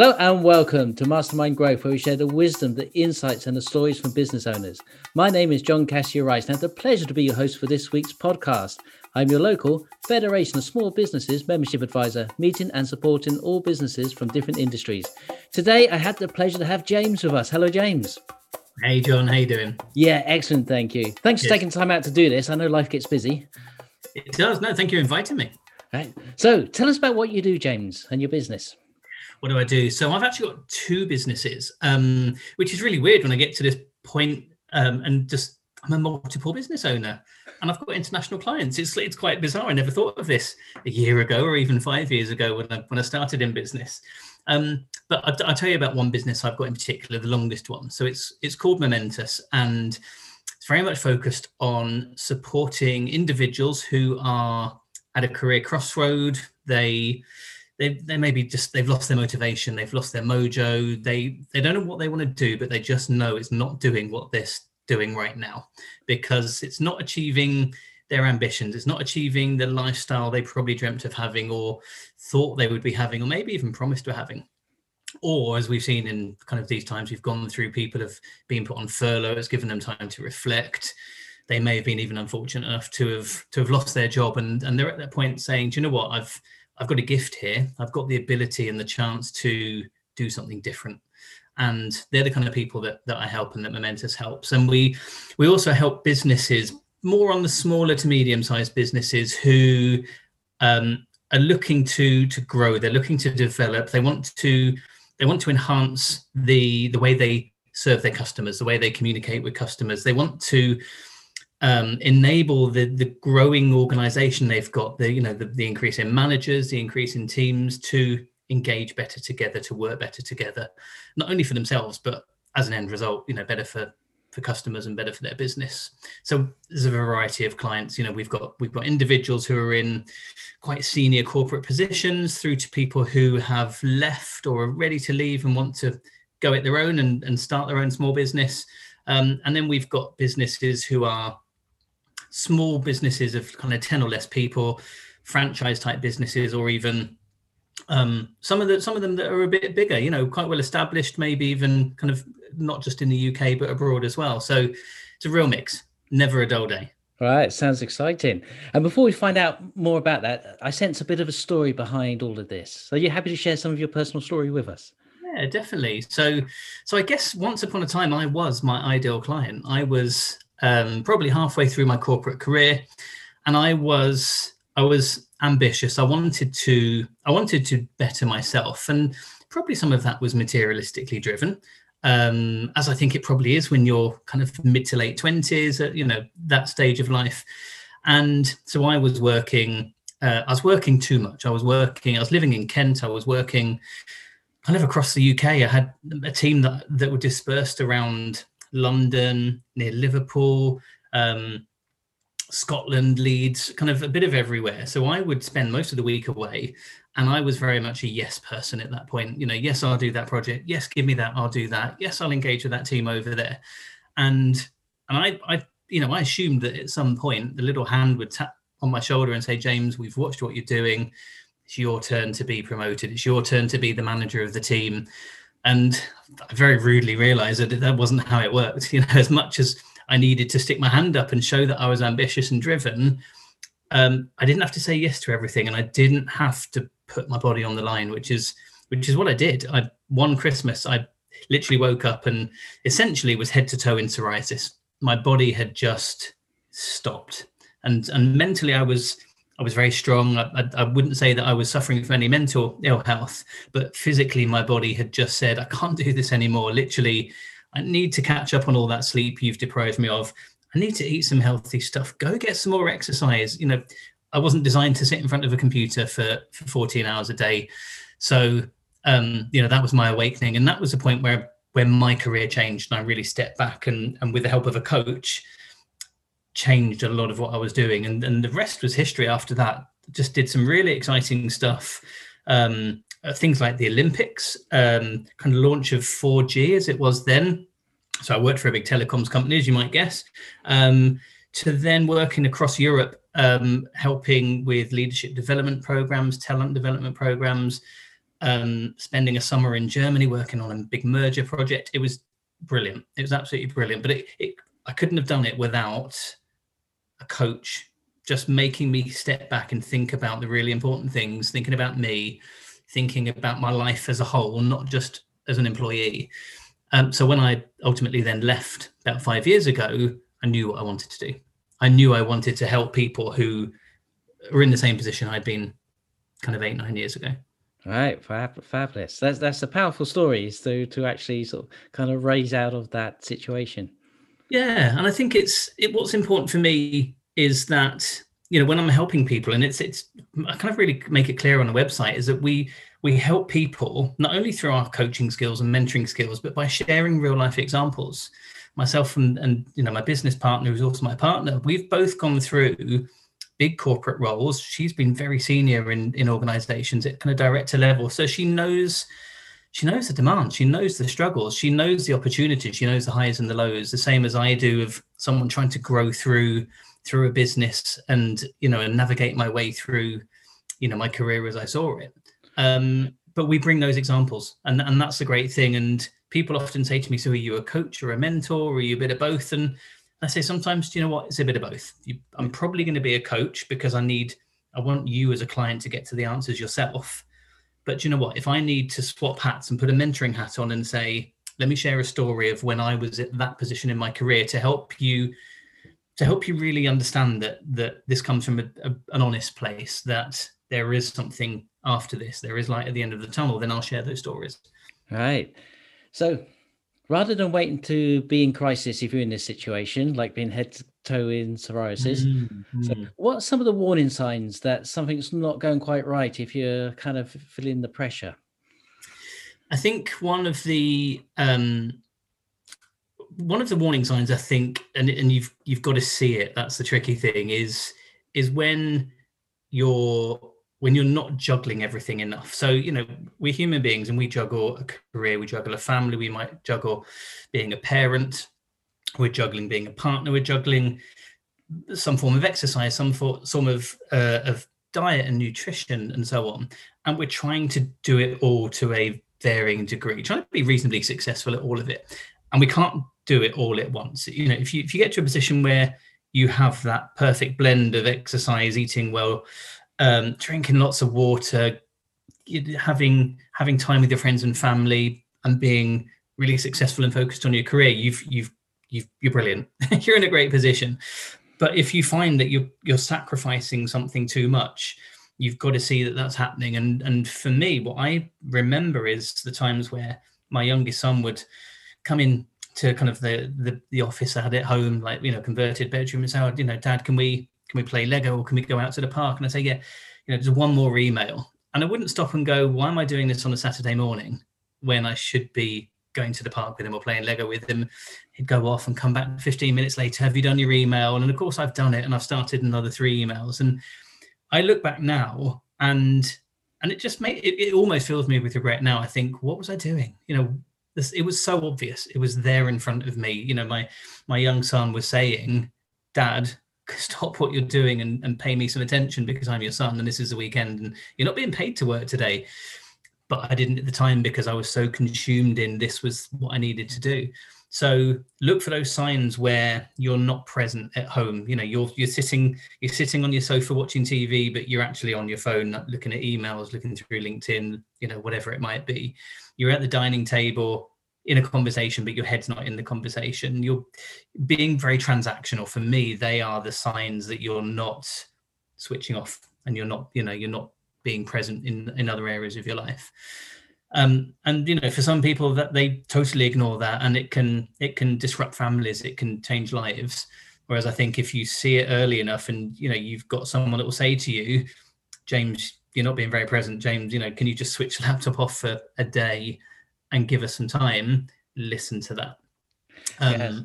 Hello and welcome to Mastermind Growth, where we share the wisdom, the insights, and the stories from business owners. My name is John Cassidy-Rice, and I have the pleasure to be your host for this week's podcast. I'm your local Federation of Small Businesses membership advisor, meeting and supporting all businesses from different industries. Today, I had the pleasure to have James with us. Hello, James. Hey, John. How you doing? Yeah, excellent. Thank you. Thanks for taking time out to do this. I know life gets busy. It does. No, thank you for inviting me. Right. So, tell us about what you do, James, and your business what do I do? So I've actually got two businesses, um, which is really weird when I get to this point um, and just I'm a multiple business owner and I've got international clients. It's it's quite bizarre. I never thought of this a year ago or even five years ago when I when I started in business. Um, but I, will tell you about one business I've got in particular, the longest one. So it's it's called Momentous, and it's very much focused on supporting individuals who are at a career crossroad. They they they maybe just they've lost their motivation, they've lost their mojo. They they don't know what they want to do, but they just know it's not doing what they're doing right now because it's not achieving their ambitions. It's not achieving the lifestyle they probably dreamt of having or thought they would be having, or maybe even promised to having. Or as we've seen in kind of these times, we've gone through people have been put on furlough. It's given them time to reflect. They may have been even unfortunate enough to have to have lost their job, and and they're at that point saying, "Do you know what? I've I've got a gift here. I've got the ability and the chance to do something different. And they're the kind of people that, that I help and that Momentous helps. And we we also help businesses more on the smaller to medium sized businesses who um, are looking to to grow. They're looking to develop. They want to they want to enhance the the way they serve their customers, the way they communicate with customers. They want to um, enable the the growing organization they've got the you know the, the increase in managers the increase in teams to engage better together to work better together not only for themselves but as an end result you know better for for customers and better for their business. So there's a variety of clients you know we've got we've got individuals who are in quite senior corporate positions through to people who have left or are ready to leave and want to go at their own and, and start their own small business. Um, and then we've got businesses who are small businesses of kind of 10 or less people franchise type businesses or even um, some of the some of them that are a bit bigger you know quite well established maybe even kind of not just in the uk but abroad as well so it's a real mix never a dull day Right, sounds exciting. And before we find out more about that, I sense a bit of a story behind all of this. So, are you happy to share some of your personal story with us? Yeah, definitely. So, so I guess once upon a time, I was my ideal client. I was um, probably halfway through my corporate career, and I was I was ambitious. I wanted to I wanted to better myself, and probably some of that was materialistically driven, um, as I think it probably is when you're kind of mid to late twenties, at you know that stage of life. And so I was working. Uh, I was working too much. I was working. I was living in Kent. I was working kind of across the UK. I had a team that that were dispersed around London, near Liverpool, um, Scotland, Leeds, kind of a bit of everywhere. So I would spend most of the week away. And I was very much a yes person at that point. You know, yes, I'll do that project. Yes, give me that. I'll do that. Yes, I'll engage with that team over there. And and I, I, you know, I assumed that at some point the little hand would tap on my shoulder and say, James, we've watched what you're doing. It's your turn to be promoted. It's your turn to be the manager of the team and I very rudely realized that that wasn't how it worked. You know, as much as I needed to stick my hand up and show that I was ambitious and driven, um, I didn't have to say yes to everything, and I didn't have to put my body on the line, which is which is what I did. I one Christmas I literally woke up and essentially was head to toe in psoriasis. My body had just stopped, and and mentally I was I was very strong. I, I, wouldn't say that I was suffering from any mental ill health, but physically, my body had just said, I can't do this anymore. Literally, I need to catch up on all that sleep you've deprived me of. I need to eat some healthy stuff. Go get some more exercise. You know, I wasn't designed to sit in front of a computer for, for 14 hours a day. So, um, you know, that was my awakening. And that was the point where, where my career changed and I really stepped back and, and with the help of a coach, changed a lot of what I was doing, and and the rest was history. After that, just did some really exciting stuff. Um, uh, things like the Olympics, um, kind of launch of 4G as it was then. So I worked for a big telecoms company, as you might guess, um, to then working across Europe, um, helping with leadership development programs, talent development programs, um, spending a summer in Germany working on a big merger project. It was brilliant. It was absolutely brilliant. But it, it I couldn't have done it without a coach just making me step back and think about the really important things, thinking about me, thinking about my life as a whole, not just as an employee. Um, so when I ultimately then left about five years ago, I knew what I wanted to do. I knew I wanted to help people who were in the same position I'd been kind of eight, nine years ago. Right, fab, fabulous. That's that's a powerful story to to actually sort of kind of raise out of that situation. Yeah, and I think it's it. What's important for me is that you know when I'm helping people, and it's it's I kind of really make it clear on the website is that we we help people not only through our coaching skills and mentoring skills, but by sharing real life examples. Myself and and you know my business partner, who's also my partner, we've both gone through big corporate roles. She's been very senior in in organizations at kind of director level, so she knows she knows the demand, she knows the struggles, she knows the opportunities, she knows the highs and the lows, the same as I do of someone trying to grow through through a business and you know and navigate my way through you know my career as I saw it. Um, but we bring those examples, and and that's the great thing. And people often say to me, "So are you a coach or a mentor, or are you a bit of both?" And I say sometimes, do you know what? It's a bit of both. You, I'm probably going to be a coach because I need, I want you as a client to get to the answers yourself. But you know what? If I need to swap hats and put a mentoring hat on and say, let me share a story of when I was at that position in my career to help you, to help you really understand that that this comes from a, a, an honest place, that there is something after this, there is light at the end of the tunnel, then I'll share those stories. Right. So rather than waiting to be in crisis if you're in this situation, like being head in psoriasis. Mm-hmm. So what are some of the warning signs that something's not going quite right if you're kind of feeling the pressure? I think one of the um, one of the warning signs, I think, and and you've you've got to see it. That's the tricky thing is is when you're when you're not juggling everything enough. So, you know, we're human beings and we juggle a career, we juggle a family, we might juggle being a parent, we're juggling being a partner, we're juggling some form of exercise, some form of uh, of diet and nutrition and so on. And we're trying to do it all to a varying degree, trying to be reasonably successful at all of it. And we can't do it all at once. You know, if you if you get to a position where you have that perfect blend of exercise, eating well, um, drinking lots of water, having having time with your friends and family, and being really successful and focused on your career, you've you've you've you're brilliant. you're in a great position. But if you find that you're you're sacrificing something too much, you've got to see that that's happening. And and for me, what I remember is the times where my youngest son would come in to kind of the the, the office I had at home, like you know, converted bedroom, and say, oh, you know, Dad, can we can we play Lego or can we go out to the park? And I say, yeah, you know, there's one more email. And I wouldn't stop and go, why am I doing this on a Saturday morning when I should be going to the park with him or playing Lego with him? He'd go off and come back 15 minutes later. Have you done your email? And of course, I've done it and I've started another three emails. And I look back now and and it just made it, it almost fills me with regret now. I think, what was I doing? You know, this, it was so obvious. It was there in front of me. You know, my my young son was saying, Dad, stop what you're doing and, and pay me some attention because I'm your son and this is the weekend and you're not being paid to work today. But I didn't at the time because I was so consumed in this was what I needed to do. So look for those signs where you're not present at home. You know, you're you're sitting you're sitting on your sofa watching TV, but you're actually on your phone looking at emails, looking through LinkedIn, you know, whatever it might be. You're at the dining table in a conversation, but your head's not in the conversation. You're being very transactional. For me, they are the signs that you're not switching off and you're not, you know, you're not being present in in other areas of your life. Um, and you know, for some people that they totally ignore that, and it can it can disrupt families. It can change lives. Whereas I think if you see it early enough, and you know, you've got someone that will say to you, James, you're not being very present. James, you know, can you just switch the laptop off for a day? and give us some time, listen to that. Um, yeah.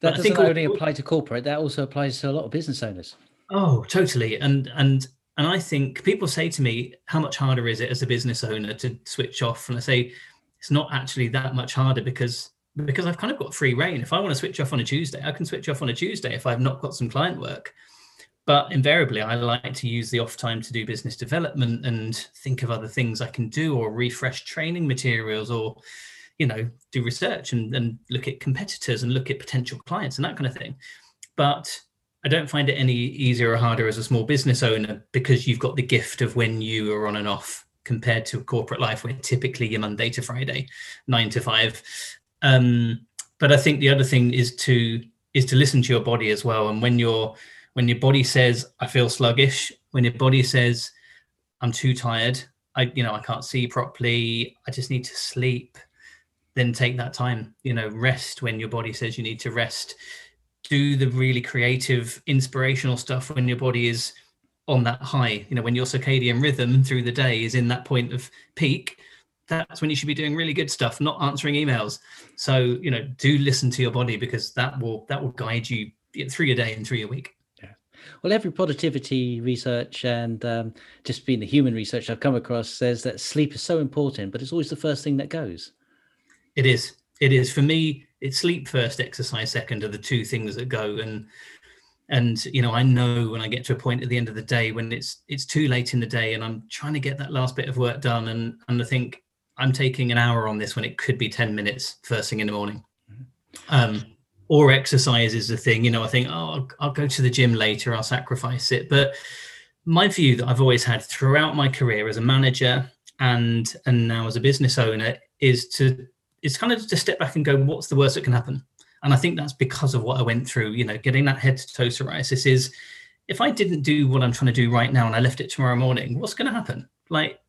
That doesn't only apply to corporate; that also applies to a lot of business owners. Oh, totally. And and and I think people say to me, "How much harder is it as a business owner to switch off?" And I say, "It's not actually that much harder because because I've kind of got free reign. If I want to switch off on a Tuesday, I can switch off on a Tuesday if I've not got some client work." but invariably, I like to use the off time to do business development and think of other things I can do or refresh training materials or, you know, do research and, and look at competitors and look at potential clients and that kind of thing. But I don't find it any easier or harder as a small business owner because you've got the gift of when you are on and off compared to corporate life where typically you're Monday to Friday, nine to five. Um, but I think the other thing is to is to listen to your body as well. And when you're when your body says i feel sluggish when your body says i'm too tired i you know i can't see properly i just need to sleep then take that time you know rest when your body says you need to rest do the really creative inspirational stuff when your body is on that high you know when your circadian rhythm through the day is in that point of peak that's when you should be doing really good stuff not answering emails so you know do listen to your body because that will that will guide you through your day and through your week well, every productivity research and um, just being the human research I've come across says that sleep is so important, but it's always the first thing that goes. It is. It is for me. It's sleep first, exercise second are the two things that go. And and you know, I know when I get to a point at the end of the day when it's it's too late in the day and I'm trying to get that last bit of work done, and and I think I'm taking an hour on this when it could be ten minutes first thing in the morning. Mm-hmm. Um, or exercise is the thing. You know, I think, oh, I'll, I'll go to the gym later, I'll sacrifice it. But my view that I've always had throughout my career as a manager and and now as a business owner is to is kind of to step back and go, what's the worst that can happen? And I think that's because of what I went through. You know, getting that head to toe psoriasis is if I didn't do what I'm trying to do right now and I left it tomorrow morning, what's going to happen? Like,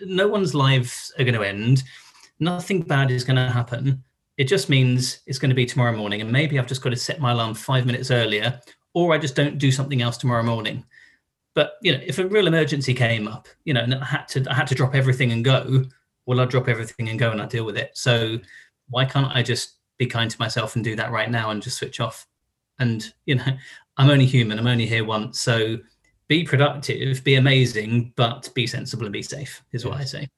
no one's lives are going to end. Nothing bad is going to happen. It just means it's going to be tomorrow morning, and maybe I've just got to set my alarm five minutes earlier, or I just don't do something else tomorrow morning. But you know, if a real emergency came up, you know, and I had to I had to drop everything and go, well, I'll drop everything and go and I'll deal with it. So why can't I just be kind to myself and do that right now and just switch off? And you know, I'm only human. I'm only here once. So be productive, be amazing, but be sensible and be safe is what I say.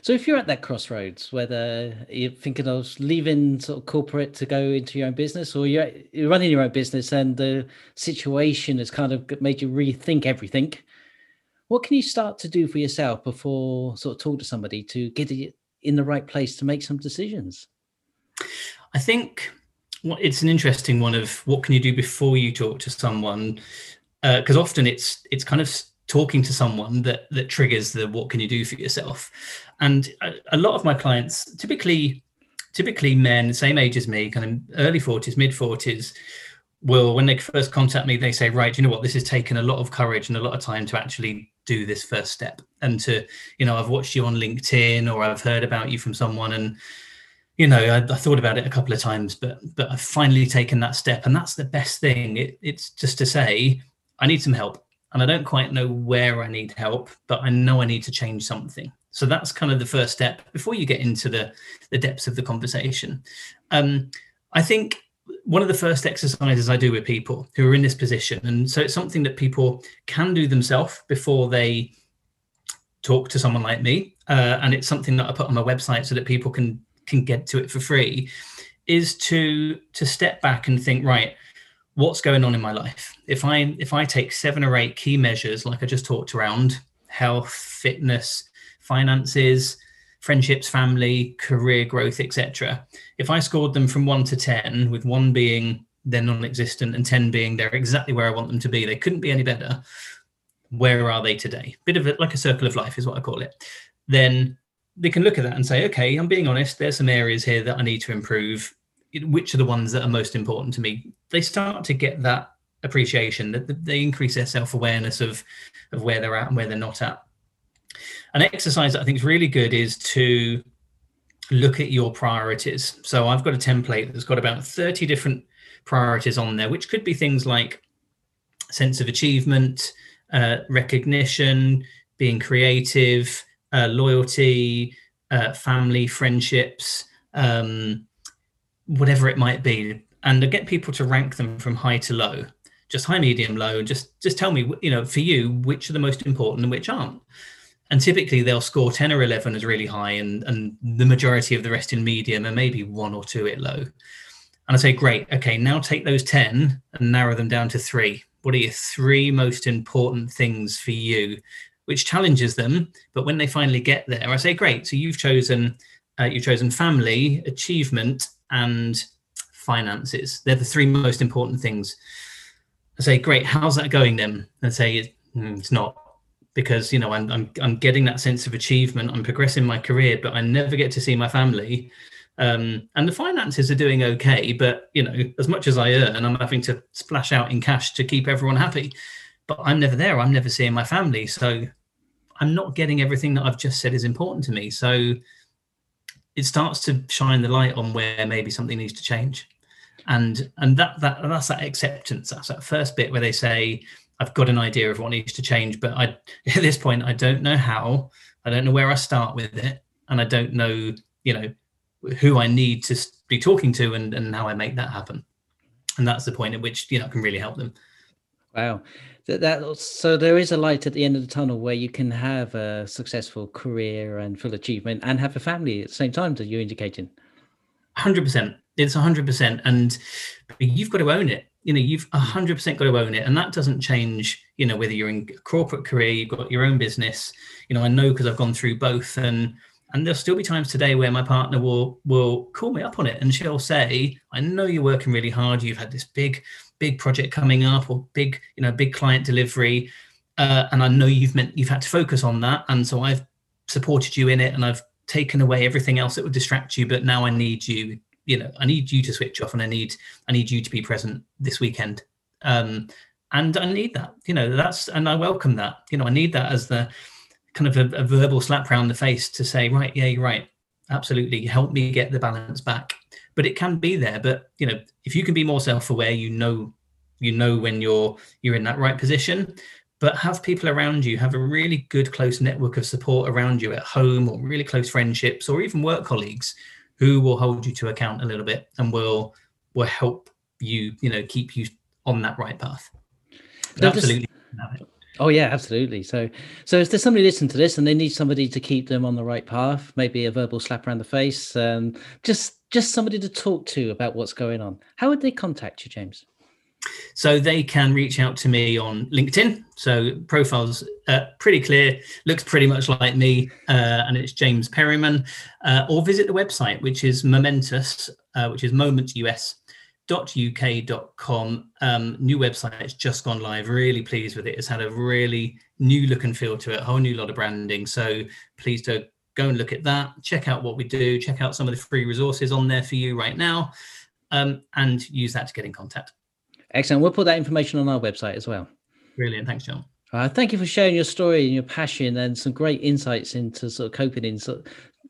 So if you're at that crossroads, whether you're thinking of leaving sort of corporate to go into your own business, or you're, you're running your own business and the situation has kind of made you rethink everything, what can you start to do for yourself before sort of talk to somebody to get it in the right place to make some decisions? I think it's an interesting one of what can you do before you talk to someone because uh, often it's it's kind of talking to someone that that triggers the what can you do for yourself and a, a lot of my clients typically typically men same age as me kind of early 40s mid 40s will when they first contact me they say right you know what? This has taken a lot of courage and a lot of time to actually do this first step. And to you know i've watched you on linkedin or i've heard about you from someone and you know I, I, thought about it a couple of times but but i've finally taken that step. And that's the best thing. It, it's just to say i need some help. And I don't quite know where I need help, but I know I need to change something. So that's kind of the first step before you get into the, the depths of the conversation. Um, I think one of the first exercises I do with people who are in this position, and so it's something that people can do themselves before they talk to someone like me, uh, and it's something that I put on my website so that people can can get to it for free, is to to step back and think, right, what's going on in my life? If i if i take seven or eight key measures like i just talked around health fitness finances friendships family career growth etc if i scored them from 1 to 10 with 1 being they're non-existent and 10 being they're exactly where i want them to be they couldn't be any better where are they today? Bit of it like a circle of life is what i call it. Then they can look at that and say okay i'm being honest there's some areas here that i need to improve. Which are the ones that are most important to me? They start to get that appreciation that they increase their self-awareness of of where they're at and where they're not at an exercise that i think is really good is to look at your priorities so i've got a template that's got about 30 different priorities on there which could be things like sense of achievement uh, recognition being creative uh, loyalty uh, family friendships um, whatever it might be, and get people to rank them from high to low, just high, medium, low, just just tell me, you know, for you, which are the most important and which aren't. And typically they'll score 10 or 11 as really high and, and the majority of the rest in medium and maybe one or two at low. And I say, great, okay, now take those 10 and narrow them down to three. what are your three most important things for you? Which challenges them but when they finally get there i say great so you've chosen uh, you've chosen family achievement and finances. They're the three most important things. I say great how's that going then? I say it's not because you know I'm, I'm i'm getting that sense of achievement i'm progressing my career but i never get to see my family um, and the finances are doing okay, but you know, as much as I earn, I'm having to splash out in cash to keep everyone happy. But I'm never there. I'm never seeing my family, so I'm not getting everything that I've just said is important to me. So it starts to shine the light on where maybe something needs to change, and and that that that's that acceptance. That's that first bit where they say, "I've got an idea of what needs to change, but I at this point I don't know how. I don't know where I start with it, and I don't know, you know." who I need to be talking to and, and how I make that happen. And that's the point at which, you know, can really help them. Wow. That, that so there is a light at the end of the tunnel where you can have a successful career and full achievement and have a family at the same time that you're indicating. 100%. It's 100%. And you've got to own it. You know, you've 100% got to own it. And that doesn't change, you know, whether you're in corporate career, you've got your own business. You know, I know because I've gone through both. And and there'll still be times today where my partner will will call me up on it and she'll say i know you're working really hard you've had this big big project coming up or big you know big client delivery uh, and i know you've meant you've had to focus on that and so i've supported you in it and i've taken away everything else that would distract you but now i need you you know i need you to switch off and i need i need you to be present this weekend um and i need that you know that's and i welcome that you know i need that as the kind of a, a verbal slap around the face to say, right, yeah, you're right, absolutely, help me get the balance back. But it can be there. But you know, if you can be more self-aware, you know, you know when you're you're in that right position. But have people around you, have a really good close network of support around you at home, or really close friendships, or even work colleagues who will hold you to account a little bit and will will help you, you know, keep you on that right path. absolutely. Oh yeah, absolutely. So, so if there's somebody listening to this and they need somebody to keep them on the right path, maybe a verbal slap around the face, um, just just somebody to talk to about what's going on. How would they contact you, James? So they can reach out to me on LinkedIn. So profiles uh, pretty clear, looks pretty much like me, uh, and it's James Perryman. Uh, or visit the website, which is Momentous, uh, which is Moment US uk.com um, new website it's just gone live really pleased with it it's had a really new look and feel to it a whole new lot of branding so please do go and look at that check out what we do check out some of the free resources on there for you right now um, and use that to get in contact excellent we'll put that information on our website as well brilliant thanks john uh, thank you for sharing your story and your passion and some great insights into sort of coping in sort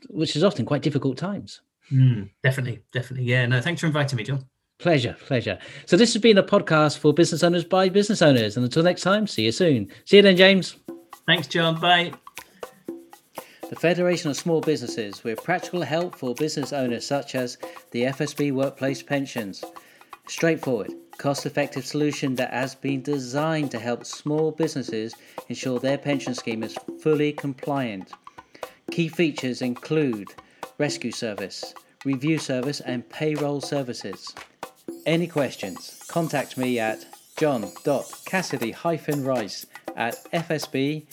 which is often quite difficult times mm, definitely definitely yeah no thanks for inviting me john Pleasure, pleasure. So this has been a podcast for business owners by business owners. And until next time, see you soon. See you then, James. Thanks, John. Bye. The Federation of Small Businesses with practical help for business owners such as the FSB Workplace Pensions. Straightforward, cost effective solution that has been designed to help small businesses ensure their pension scheme is fully compliant. Key features include rescue service, review service, and payroll services. Any questions? Contact me at john.cassidy-rice at fsb.org.uk.